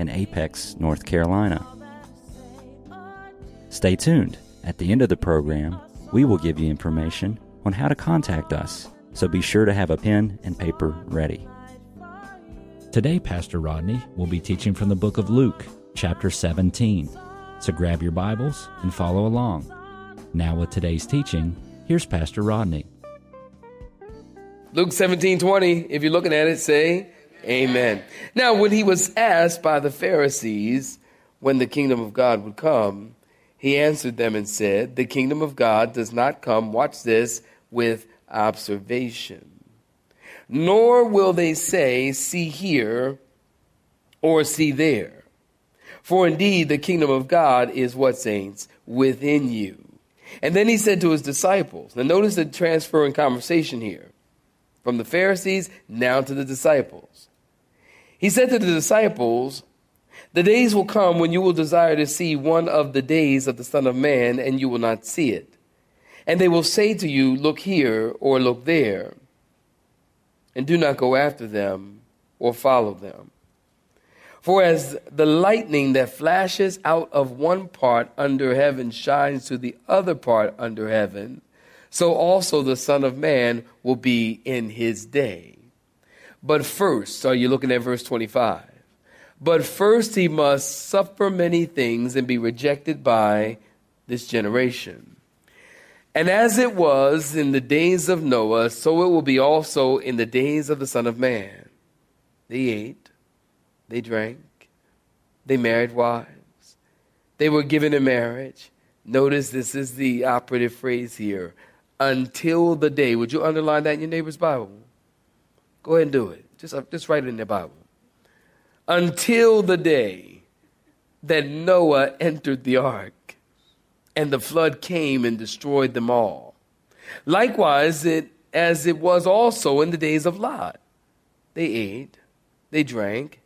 in Apex, North Carolina. Stay tuned. At the end of the program, we will give you information on how to contact us, so be sure to have a pen and paper ready. Today, Pastor Rodney will be teaching from the book of Luke, chapter 17. So grab your Bibles and follow along. Now, with today's teaching, here's Pastor Rodney. Luke 17 20, if you're looking at it, say amen. Now, when he was asked by the Pharisees when the kingdom of God would come, he answered them and said, The kingdom of God does not come, watch this, with observation. Nor will they say, See here or see there. For indeed, the kingdom of God is what, saints? Within you. And then he said to his disciples, now notice the transfer in conversation here from the Pharisees now to the disciples. He said to the disciples, The days will come when you will desire to see one of the days of the Son of Man, and you will not see it. And they will say to you, Look here or look there, and do not go after them or follow them. For as the lightning that flashes out of one part under heaven shines to the other part under heaven, so also the Son of Man will be in his day. But first, are you looking at verse 25? But first he must suffer many things and be rejected by this generation. And as it was in the days of Noah, so it will be also in the days of the Son of Man. They ate, they drank, they married wives, they were given in marriage. Notice this is the operative phrase here until the day. Would you underline that in your neighbor's Bible? Go ahead and do it. Just, uh, just write it in the Bible. Until the day that Noah entered the ark and the flood came and destroyed them all. Likewise, it, as it was also in the days of Lot. They ate, they drank,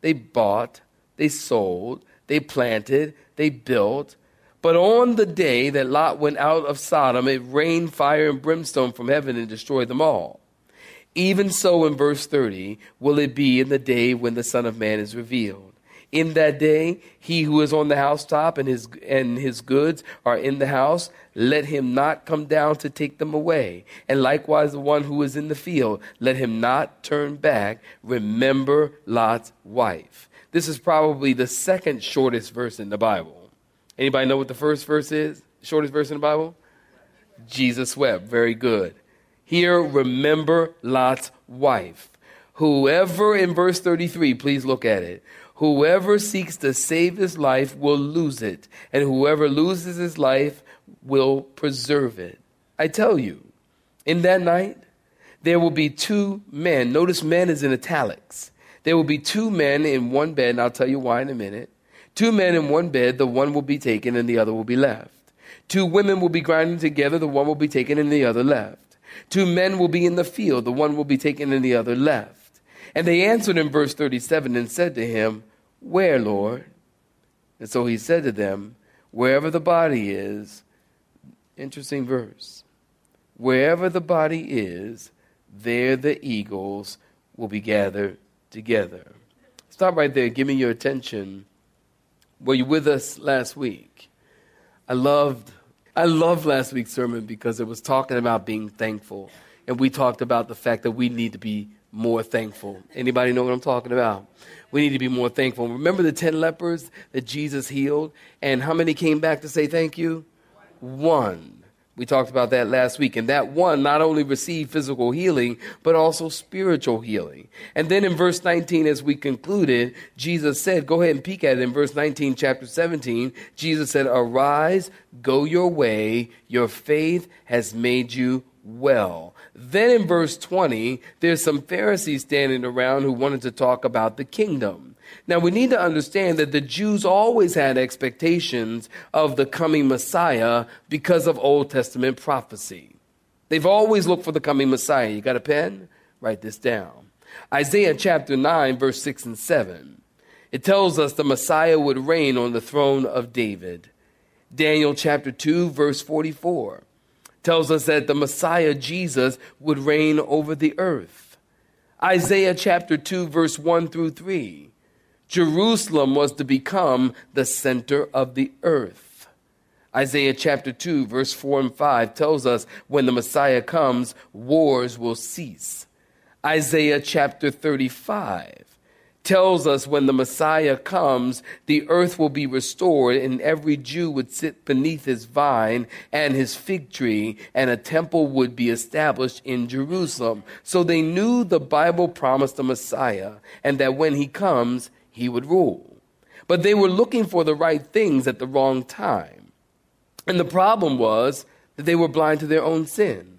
they bought, they sold, they planted, they built, but on the day that Lot went out of Sodom, it rained fire and brimstone from heaven and destroyed them all. Even so, in verse 30, will it be in the day when the Son of Man is revealed. In that day, he who is on the housetop and his, and his goods are in the house, let him not come down to take them away. And likewise, the one who is in the field, let him not turn back. Remember Lot's wife. This is probably the second shortest verse in the Bible. Anybody know what the first verse is? Shortest verse in the Bible? Jesus wept. Very good. Here, remember Lot's wife. Whoever, in verse 33, please look at it. Whoever seeks to save his life will lose it, and whoever loses his life will preserve it. I tell you, in that night, there will be two men. Notice men is in italics. There will be two men in one bed, and I'll tell you why in a minute. Two men in one bed, the one will be taken and the other will be left. Two women will be grinding together, the one will be taken and the other left. Two men will be in the field, the one will be taken and the other left. And they answered in verse 37 and said to him, Where, Lord? And so he said to them, Wherever the body is, interesting verse, wherever the body is, there the eagles will be gathered together. Stop right there. Give me your attention were you with us last week? I loved I love last week's sermon because it was talking about being thankful. And we talked about the fact that we need to be more thankful. Anybody know what I'm talking about? We need to be more thankful. Remember the 10 lepers that Jesus healed? And how many came back to say thank you? One. We talked about that last week. And that one not only received physical healing, but also spiritual healing. And then in verse 19, as we concluded, Jesus said, go ahead and peek at it in verse 19, chapter 17. Jesus said, Arise, go your way, your faith has made you well. Then in verse 20, there's some Pharisees standing around who wanted to talk about the kingdom. Now, we need to understand that the Jews always had expectations of the coming Messiah because of Old Testament prophecy. They've always looked for the coming Messiah. You got a pen? Write this down. Isaiah chapter 9, verse 6 and 7. It tells us the Messiah would reign on the throne of David. Daniel chapter 2, verse 44 tells us that the Messiah Jesus would reign over the earth. Isaiah chapter 2, verse 1 through 3. Jerusalem was to become the center of the earth. Isaiah chapter 2, verse 4 and 5 tells us when the Messiah comes, wars will cease. Isaiah chapter 35 tells us when the Messiah comes, the earth will be restored, and every Jew would sit beneath his vine and his fig tree, and a temple would be established in Jerusalem. So they knew the Bible promised a Messiah, and that when he comes, he would rule. But they were looking for the right things at the wrong time. And the problem was that they were blind to their own sin.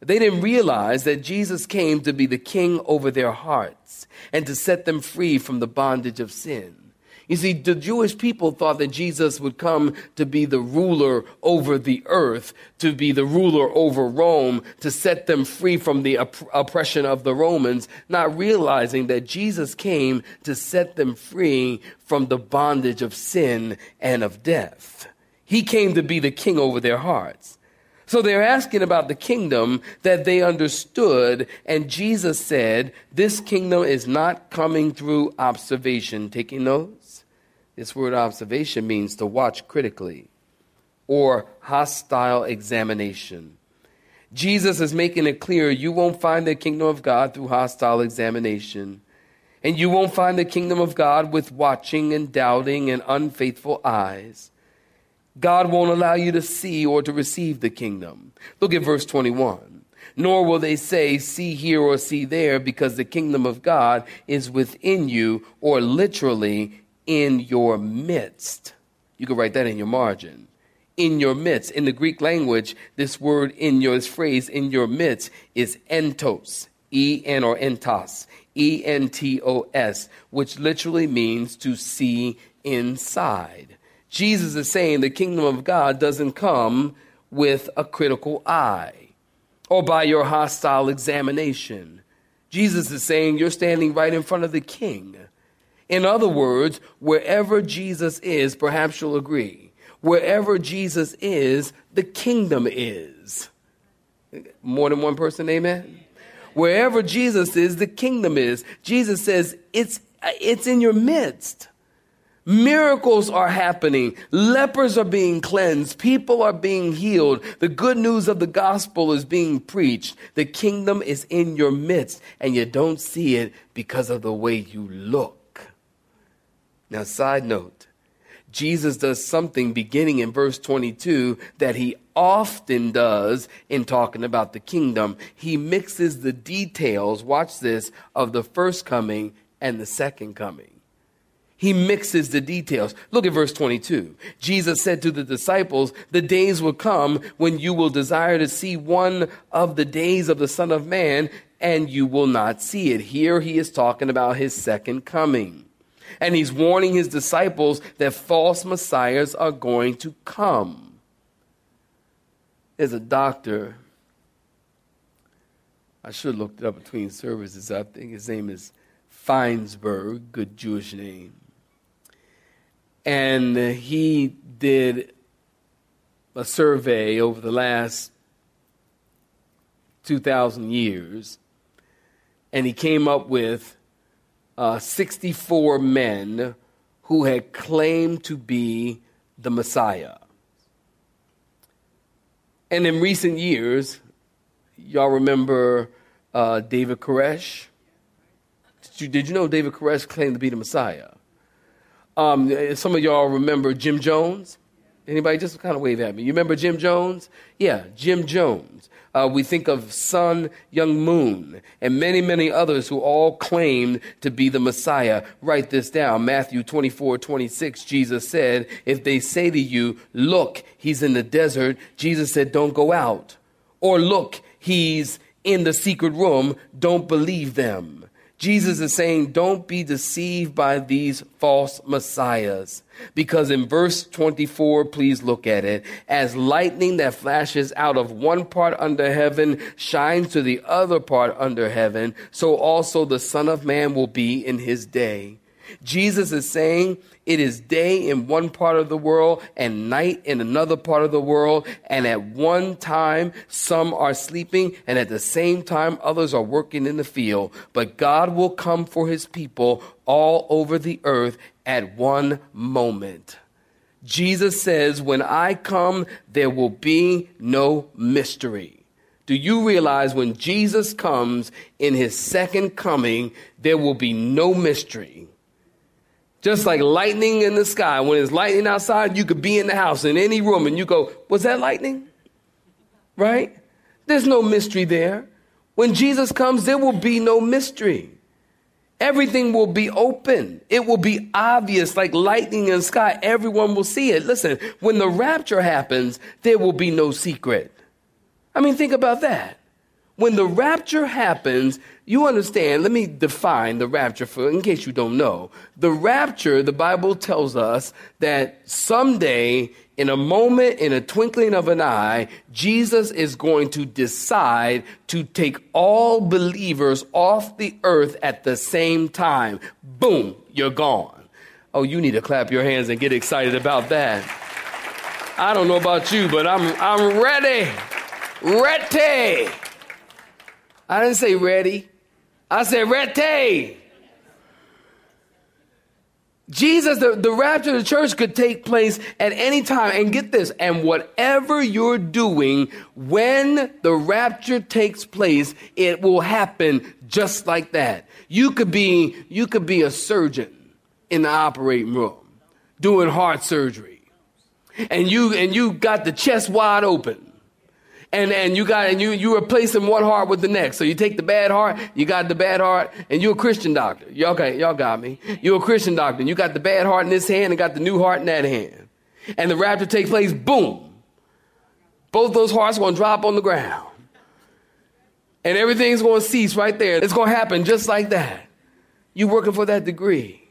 They didn't realize that Jesus came to be the king over their hearts and to set them free from the bondage of sin. You see, the Jewish people thought that Jesus would come to be the ruler over the earth, to be the ruler over Rome, to set them free from the opp- oppression of the Romans, not realizing that Jesus came to set them free from the bondage of sin and of death. He came to be the king over their hearts. So they're asking about the kingdom that they understood, and Jesus said, This kingdom is not coming through observation. Taking notes? This word observation means to watch critically or hostile examination. Jesus is making it clear you won't find the kingdom of God through hostile examination. And you won't find the kingdom of God with watching and doubting and unfaithful eyes. God won't allow you to see or to receive the kingdom. Look at verse 21. Nor will they say, see here or see there, because the kingdom of God is within you, or literally in your midst. You can write that in your margin. In your midst. In the Greek language, this word in your this phrase in your midst is entos. E N or entos. E N T O S, which literally means to see inside. Jesus is saying the kingdom of God doesn't come with a critical eye or by your hostile examination. Jesus is saying you're standing right in front of the king. In other words, wherever Jesus is, perhaps you'll agree, wherever Jesus is, the kingdom is. More than one person, amen? Wherever Jesus is, the kingdom is. Jesus says it's, it's in your midst. Miracles are happening. Lepers are being cleansed. People are being healed. The good news of the gospel is being preached. The kingdom is in your midst, and you don't see it because of the way you look. Now, side note Jesus does something beginning in verse 22 that he often does in talking about the kingdom. He mixes the details, watch this, of the first coming and the second coming. He mixes the details. Look at verse 22. Jesus said to the disciples, The days will come when you will desire to see one of the days of the Son of Man, and you will not see it. Here he is talking about his second coming. And he's warning his disciples that false messiahs are going to come. There's a doctor. I should have looked it up between services. I think his name is Feinsberg, good Jewish name and he did a survey over the last 2,000 years, and he came up with uh, 64 men who had claimed to be the Messiah. And in recent years, y'all remember uh, David Koresh? Did you, did you know David Koresh claimed to be the Messiah? Um, some of y'all remember Jim Jones. Anybody just kind of wave at me. You remember Jim Jones? Yeah, Jim Jones. Uh, we think of Sun Myung Moon and many, many others who all claimed to be the Messiah. Write this down. Matthew 24, 26, Jesus said, If they say to you, Look, he's in the desert, Jesus said, Don't go out. Or look, he's in the secret room, don't believe them. Jesus is saying, don't be deceived by these false messiahs. Because in verse 24, please look at it, as lightning that flashes out of one part under heaven shines to the other part under heaven, so also the Son of Man will be in his day. Jesus is saying it is day in one part of the world and night in another part of the world. And at one time, some are sleeping and at the same time, others are working in the field. But God will come for his people all over the earth at one moment. Jesus says, when I come, there will be no mystery. Do you realize when Jesus comes in his second coming, there will be no mystery? Just like lightning in the sky. When it's lightning outside, you could be in the house, in any room, and you go, Was that lightning? Right? There's no mystery there. When Jesus comes, there will be no mystery. Everything will be open. It will be obvious like lightning in the sky. Everyone will see it. Listen, when the rapture happens, there will be no secret. I mean, think about that. When the rapture happens, you understand, let me define the rapture for, in case you don't know. The rapture, the Bible tells us that someday, in a moment, in a twinkling of an eye, Jesus is going to decide to take all believers off the earth at the same time. Boom, you're gone. Oh, you need to clap your hands and get excited about that. I don't know about you, but I'm, I'm ready. Ready. I didn't say ready. I said ready. Jesus, the, the rapture of the church could take place at any time. And get this, and whatever you're doing, when the rapture takes place, it will happen just like that. You could be, you could be a surgeon in the operating room doing heart surgery. And you, and you got the chest wide open and, and you got and you you replacing one heart with the next. So you take the bad heart, you got the bad heart, and you're a Christian doctor. Y'all okay, y'all got me. You're a Christian doctor. And you got the bad heart in this hand and got the new heart in that hand. And the rapture takes place, boom. Both those hearts gonna drop on the ground. And everything's gonna cease right there. It's gonna happen just like that. You working for that degree.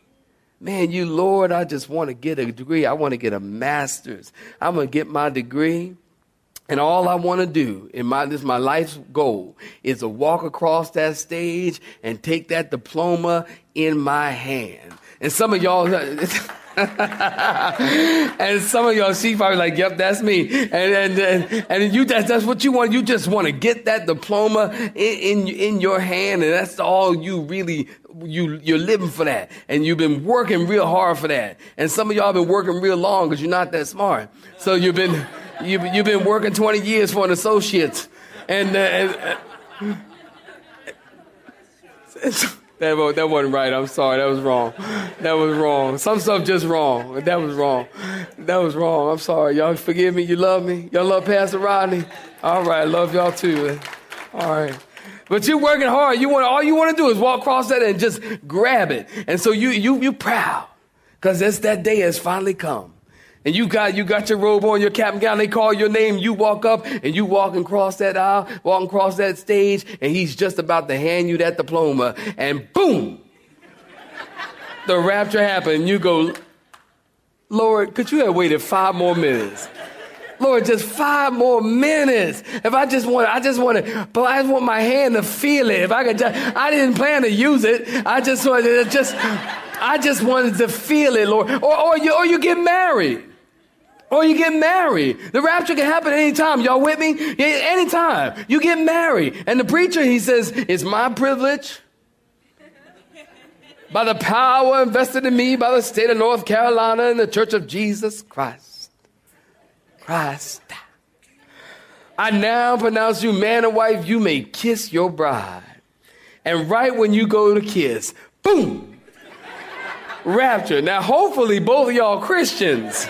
Man, you Lord, I just want to get a degree. I want to get a master's. I'm gonna get my degree. And all I want to do in my this my life's goal is to walk across that stage and take that diploma in my hand. And some of y'all and some of y'all see probably like, yep, that's me. And and and, and you that's, that's what you want. You just want to get that diploma in, in in your hand, and that's all you really you you're living for that, and you've been working real hard for that. And some of y'all been working real long because you're not that smart. So you've been You've, you've been working 20 years for an associate. And, uh, and uh, that, that wasn't right. I'm sorry. That was wrong. That was wrong. Some stuff just wrong. That was wrong. That was wrong. I'm sorry. Y'all forgive me. You love me. Y'all love Pastor Rodney. All right. Love y'all too. All right. But you're working hard. You want all you want to do is walk across that and just grab it. And so you you you proud because that day has finally come and you got you got your robe on, your cap and gown. They call your name. You walk up and you walk across that aisle, walk across that stage, and he's just about to hand you that diploma, and boom, the rapture happened. You go, Lord, could you have waited five more minutes? Lord, just five more minutes. If I just want, I just want to, but I just want my hand to feel it. If I could just, I didn't plan to use it. I just wanted to just, I just wanted to feel it, Lord. Or, or you, or you get married. Or you get married. The rapture can happen anytime. Y'all with me? Yeah, anytime. You get married. And the preacher, he says, it's my privilege by the power invested in me by the state of North Carolina and the Church of Jesus Christ. Christ. I now pronounce you man and wife, you may kiss your bride. And right when you go to kiss, boom, rapture. Now, hopefully, both of y'all Christians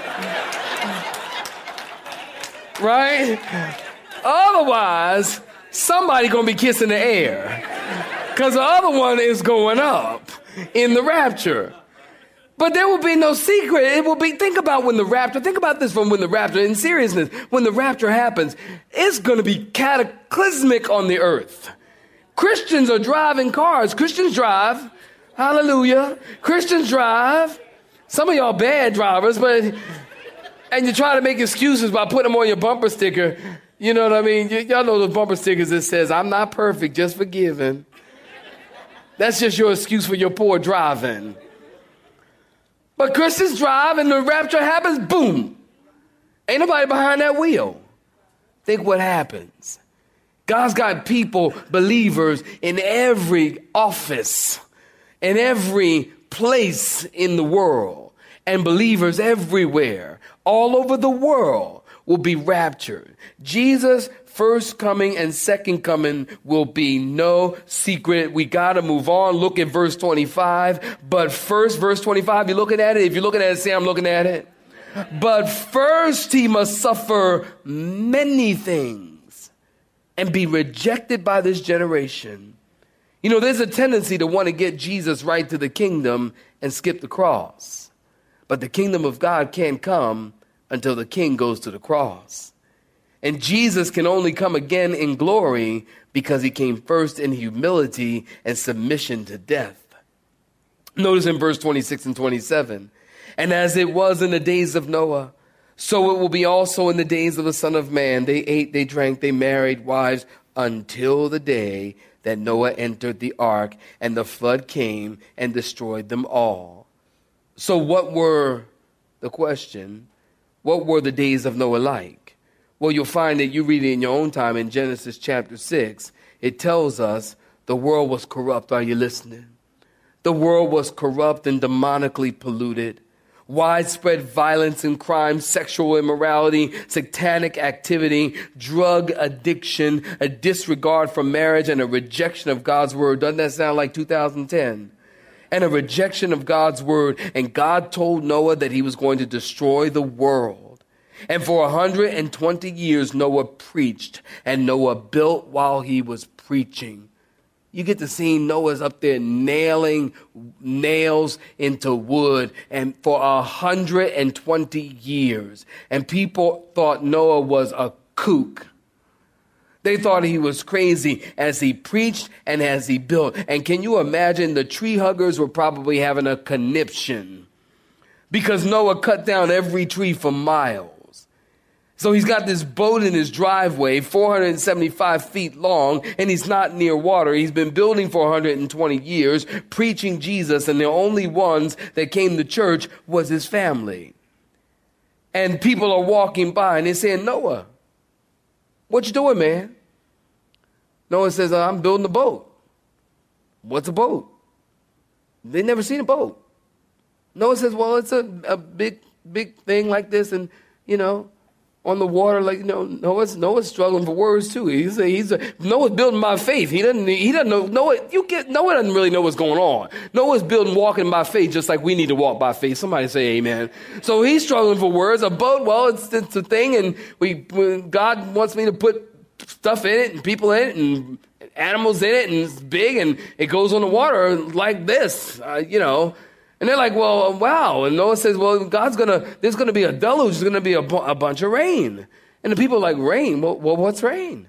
right? Otherwise, somebody gonna be kissing the air. Because the other one is going up in the rapture. But there will be no secret. It will be, think about when the rapture, think about this from when the rapture, in seriousness, when the rapture happens, it's going to be cataclysmic on the earth. Christians are driving cars. Christians drive. Hallelujah. Christians drive. Some of y'all bad drivers, but and you try to make excuses by putting them on your bumper sticker. You know what I mean? Y- y'all know those bumper stickers that says, I'm not perfect, just forgiven. That's just your excuse for your poor driving. But Christians drive and the rapture happens, boom. Ain't nobody behind that wheel. Think what happens. God's got people, believers, in every office, in every place in the world, and believers everywhere, all over the world, will be raptured. Jesus' first coming and second coming will be no secret. We got to move on. Look at verse 25. But first, verse 25, you're looking at it? If you're looking at it, say, I'm looking at it. But first, he must suffer many things and be rejected by this generation. You know, there's a tendency to want to get Jesus right to the kingdom and skip the cross. But the kingdom of God can't come until the king goes to the cross. And Jesus can only come again in glory because he came first in humility and submission to death. Notice in verse 26 and 27 And as it was in the days of Noah, so it will be also in the days of the Son of Man. They ate, they drank, they married wives until the day that Noah entered the ark and the flood came and destroyed them all. So, what were the question? What were the days of Noah like? Well, you'll find that you read it in your own time in Genesis chapter 6. It tells us the world was corrupt. Are you listening? The world was corrupt and demonically polluted. Widespread violence and crime, sexual immorality, satanic activity, drug addiction, a disregard for marriage, and a rejection of God's word. Doesn't that sound like 2010? And a rejection of God's word. And God told Noah that he was going to destroy the world. And for 120 years, Noah preached, and Noah built while he was preaching. You get to see Noah's up there nailing nails into wood and for 120 years. And people thought Noah was a kook. They thought he was crazy as he preached and as he built. And can you imagine the tree huggers were probably having a conniption because Noah cut down every tree for miles. So he's got this boat in his driveway, 475 feet long, and he's not near water. He's been building for 120 years, preaching Jesus, and the only ones that came to church was his family. And people are walking by and they're saying, Noah, what you doing, man? Noah says, I'm building a boat. What's a boat? They never seen a boat. Noah says, well, it's a, a big, big thing like this, and, you know, on the water, like you know, Noah's Noah's struggling for words too. He's a, he's a, Noah's building by faith. He doesn't he doesn't know Noah. You get Noah doesn't really know what's going on. Noah's building walking by faith, just like we need to walk by faith. Somebody say Amen. So he's struggling for words. A boat, well, it's it's a thing, and we God wants me to put stuff in it and people in it and animals in it, and it's big and it goes on the water like this, uh, you know. And they're like, well, wow. And Noah says, well, God's going to, there's going to be a deluge. There's going to be a, bu- a bunch of rain. And the people are like, rain? Well, well what's rain?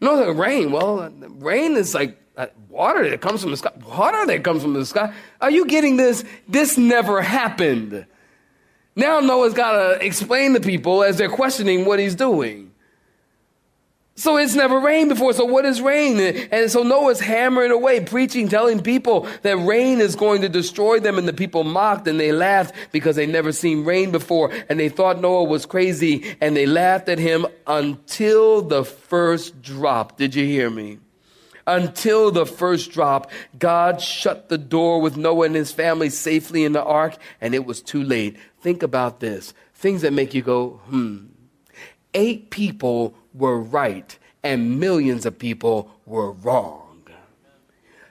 No, like, rain. Well, rain is like uh, water that comes from the sky. Water that comes from the sky. Are you getting this? This never happened. Now Noah's got to explain to people as they're questioning what he's doing. So it's never rained before. So what is rain? And so Noah's hammering away, preaching, telling people that rain is going to destroy them. And the people mocked and they laughed because they never seen rain before. And they thought Noah was crazy and they laughed at him until the first drop. Did you hear me? Until the first drop, God shut the door with Noah and his family safely in the ark and it was too late. Think about this. Things that make you go, hmm. Eight people were right and millions of people were wrong.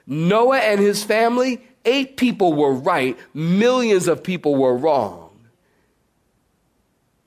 Noah and his family, eight people were right, millions of people were wrong.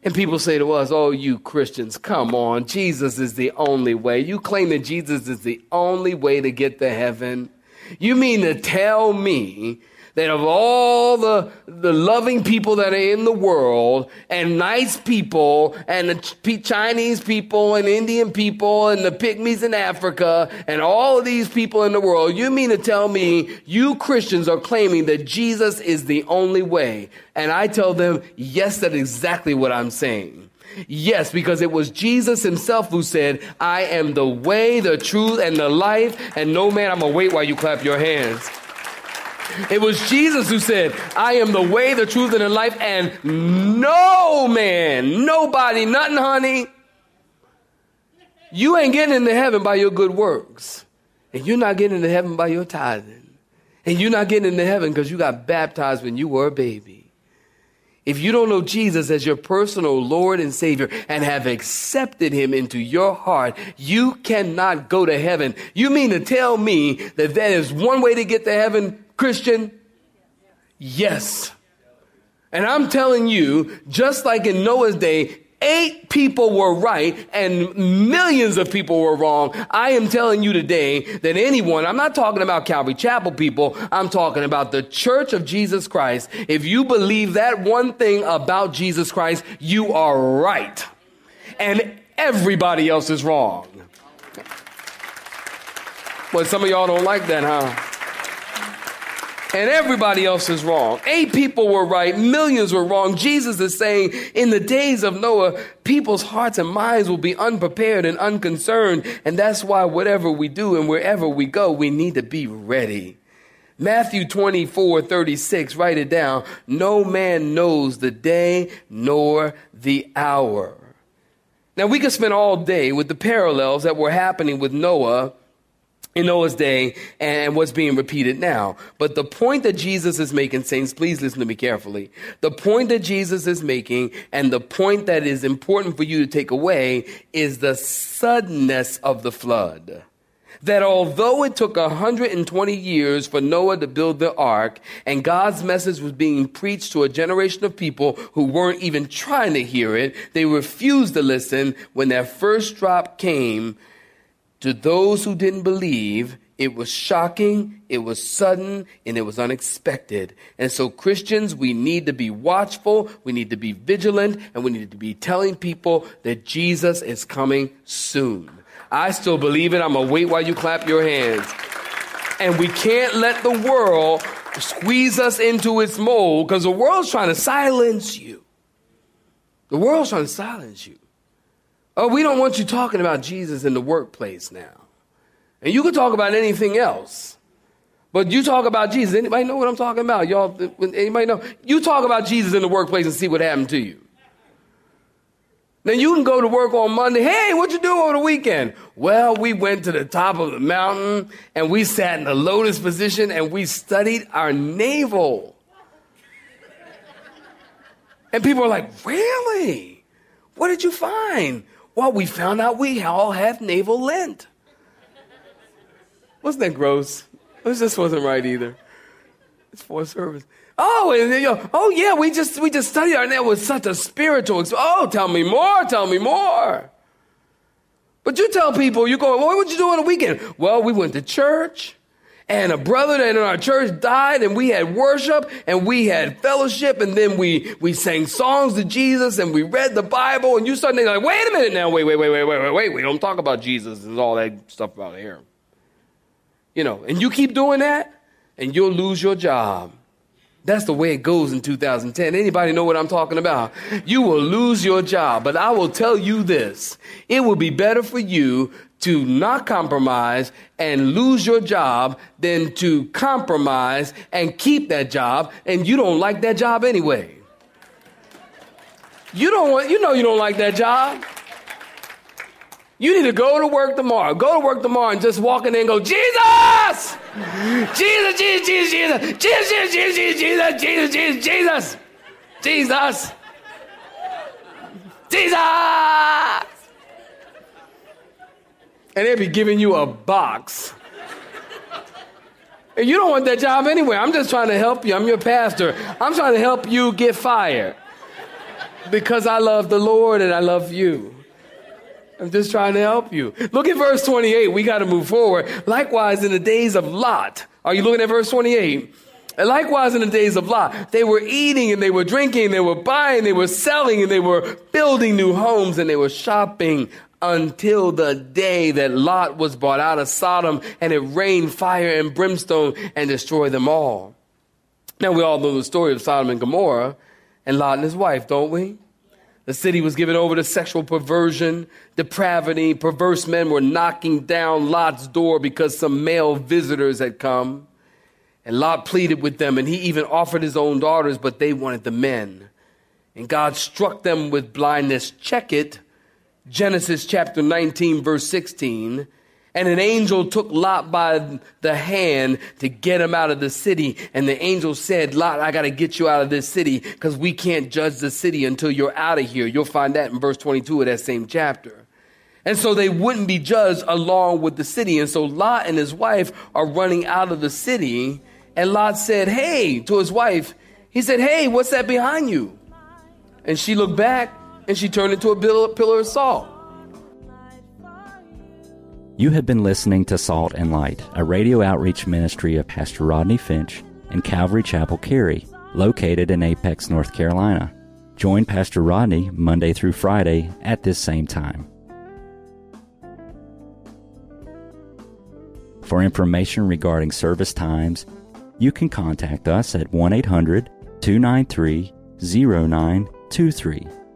And people say to us, Oh, you Christians, come on, Jesus is the only way. You claim that Jesus is the only way to get to heaven. You mean to tell me that of all the, the loving people that are in the world and nice people and the Chinese people and Indian people and the pygmies in Africa and all of these people in the world, you mean to tell me you Christians are claiming that Jesus is the only way? And I tell them, yes, that's exactly what I'm saying. Yes, because it was Jesus himself who said, I am the way, the truth, and the life, and no man, I'm gonna wait while you clap your hands. It was Jesus who said, I am the way, the truth, and the life, and no man, nobody, nothing, honey. You ain't getting into heaven by your good works. And you're not getting into heaven by your tithing. And you're not getting into heaven because you got baptized when you were a baby. If you don't know Jesus as your personal Lord and Savior and have accepted Him into your heart, you cannot go to heaven. You mean to tell me that there is one way to get to heaven, Christian? Yes. And I'm telling you, just like in Noah's day, eight people were right and millions of people were wrong. I am telling you today that anyone, I'm not talking about Calvary Chapel people, I'm talking about the church of Jesus Christ. If you believe that one thing about Jesus Christ, you are right. And everybody else is wrong. Well, some of y'all don't like that, huh? And everybody else is wrong. Eight people were right, millions were wrong. Jesus is saying, in the days of Noah, people's hearts and minds will be unprepared and unconcerned. And that's why whatever we do and wherever we go, we need to be ready. Matthew 24, 36, write it down. No man knows the day nor the hour. Now we could spend all day with the parallels that were happening with Noah in Noah's day and what's being repeated now. But the point that Jesus is making, saints, please listen to me carefully. The point that Jesus is making and the point that is important for you to take away is the suddenness of the flood. That although it took 120 years for Noah to build the ark and God's message was being preached to a generation of people who weren't even trying to hear it, they refused to listen when that first drop came to those who didn't believe, it was shocking, it was sudden, and it was unexpected. And so, Christians, we need to be watchful, we need to be vigilant, and we need to be telling people that Jesus is coming soon. I still believe it. I'm going to wait while you clap your hands. And we can't let the world squeeze us into its mold because the world's trying to silence you. The world's trying to silence you. Oh, we don't want you talking about Jesus in the workplace now. And you can talk about anything else. But you talk about Jesus. Anybody know what I'm talking about? Y'all, anybody know? You talk about Jesus in the workplace and see what happened to you. Then you can go to work on Monday. Hey, what you do over the weekend? Well, we went to the top of the mountain and we sat in the lotus position and we studied our navel. And people are like, really? What did you find? Well, we found out we all have navel lint. Wasn't that gross? This just wasn't right either. It's for service. Oh, and you know, oh yeah, we just we just studied our navel with such a spiritual. Oh, tell me more, tell me more. But you tell people, you go, well, what would you do on the weekend? Well, we went to church and a brother that in our church died and we had worship and we had fellowship and then we, we sang songs to Jesus and we read the Bible and you suddenly like, wait a minute now, wait, wait, wait, wait, wait, wait, wait, we don't talk about Jesus and all that stuff about here. You know, and you keep doing that and you'll lose your job. That's the way it goes in 2010. Anybody know what I'm talking about? You will lose your job, but I will tell you this. It will be better for you to not compromise and lose your job than to compromise and keep that job and you don't like that job anyway. You don't want, you know you don't like that job. You need to go to work tomorrow. Go to work tomorrow and just walk in there and go, Jesus! Jesus, Jesus, Jesus, Jesus, Jesus, Jesus, Jesus, Jesus, Jesus, Jesus, Jesus, Jesus and they'd be giving you a box. And you don't want that job anyway. I'm just trying to help you. I'm your pastor. I'm trying to help you get fired because I love the Lord and I love you. I'm just trying to help you. Look at verse 28. We got to move forward. Likewise, in the days of Lot, are you looking at verse 28? And likewise, in the days of Lot, they were eating and they were drinking, they were buying, they were selling, and they were building new homes and they were shopping until the day that Lot was brought out of Sodom and it rained fire and brimstone and destroyed them all. Now, we all know the story of Sodom and Gomorrah and Lot and his wife, don't we? The city was given over to sexual perversion, depravity. Perverse men were knocking down Lot's door because some male visitors had come. And Lot pleaded with them, and he even offered his own daughters, but they wanted the men. And God struck them with blindness. Check it. Genesis chapter 19, verse 16. And an angel took Lot by the hand to get him out of the city. And the angel said, Lot, I got to get you out of this city because we can't judge the city until you're out of here. You'll find that in verse 22 of that same chapter. And so they wouldn't be judged along with the city. And so Lot and his wife are running out of the city. And Lot said, Hey, to his wife, he said, Hey, what's that behind you? And she looked back and she turned into a pillar of salt. You have been listening to Salt and Light, a radio outreach ministry of Pastor Rodney Finch and Calvary Chapel Cary, located in Apex, North Carolina. Join Pastor Rodney Monday through Friday at this same time. For information regarding service times, you can contact us at 1 800 293 0923.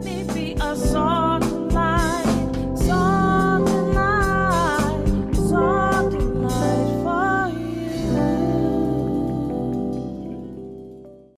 Let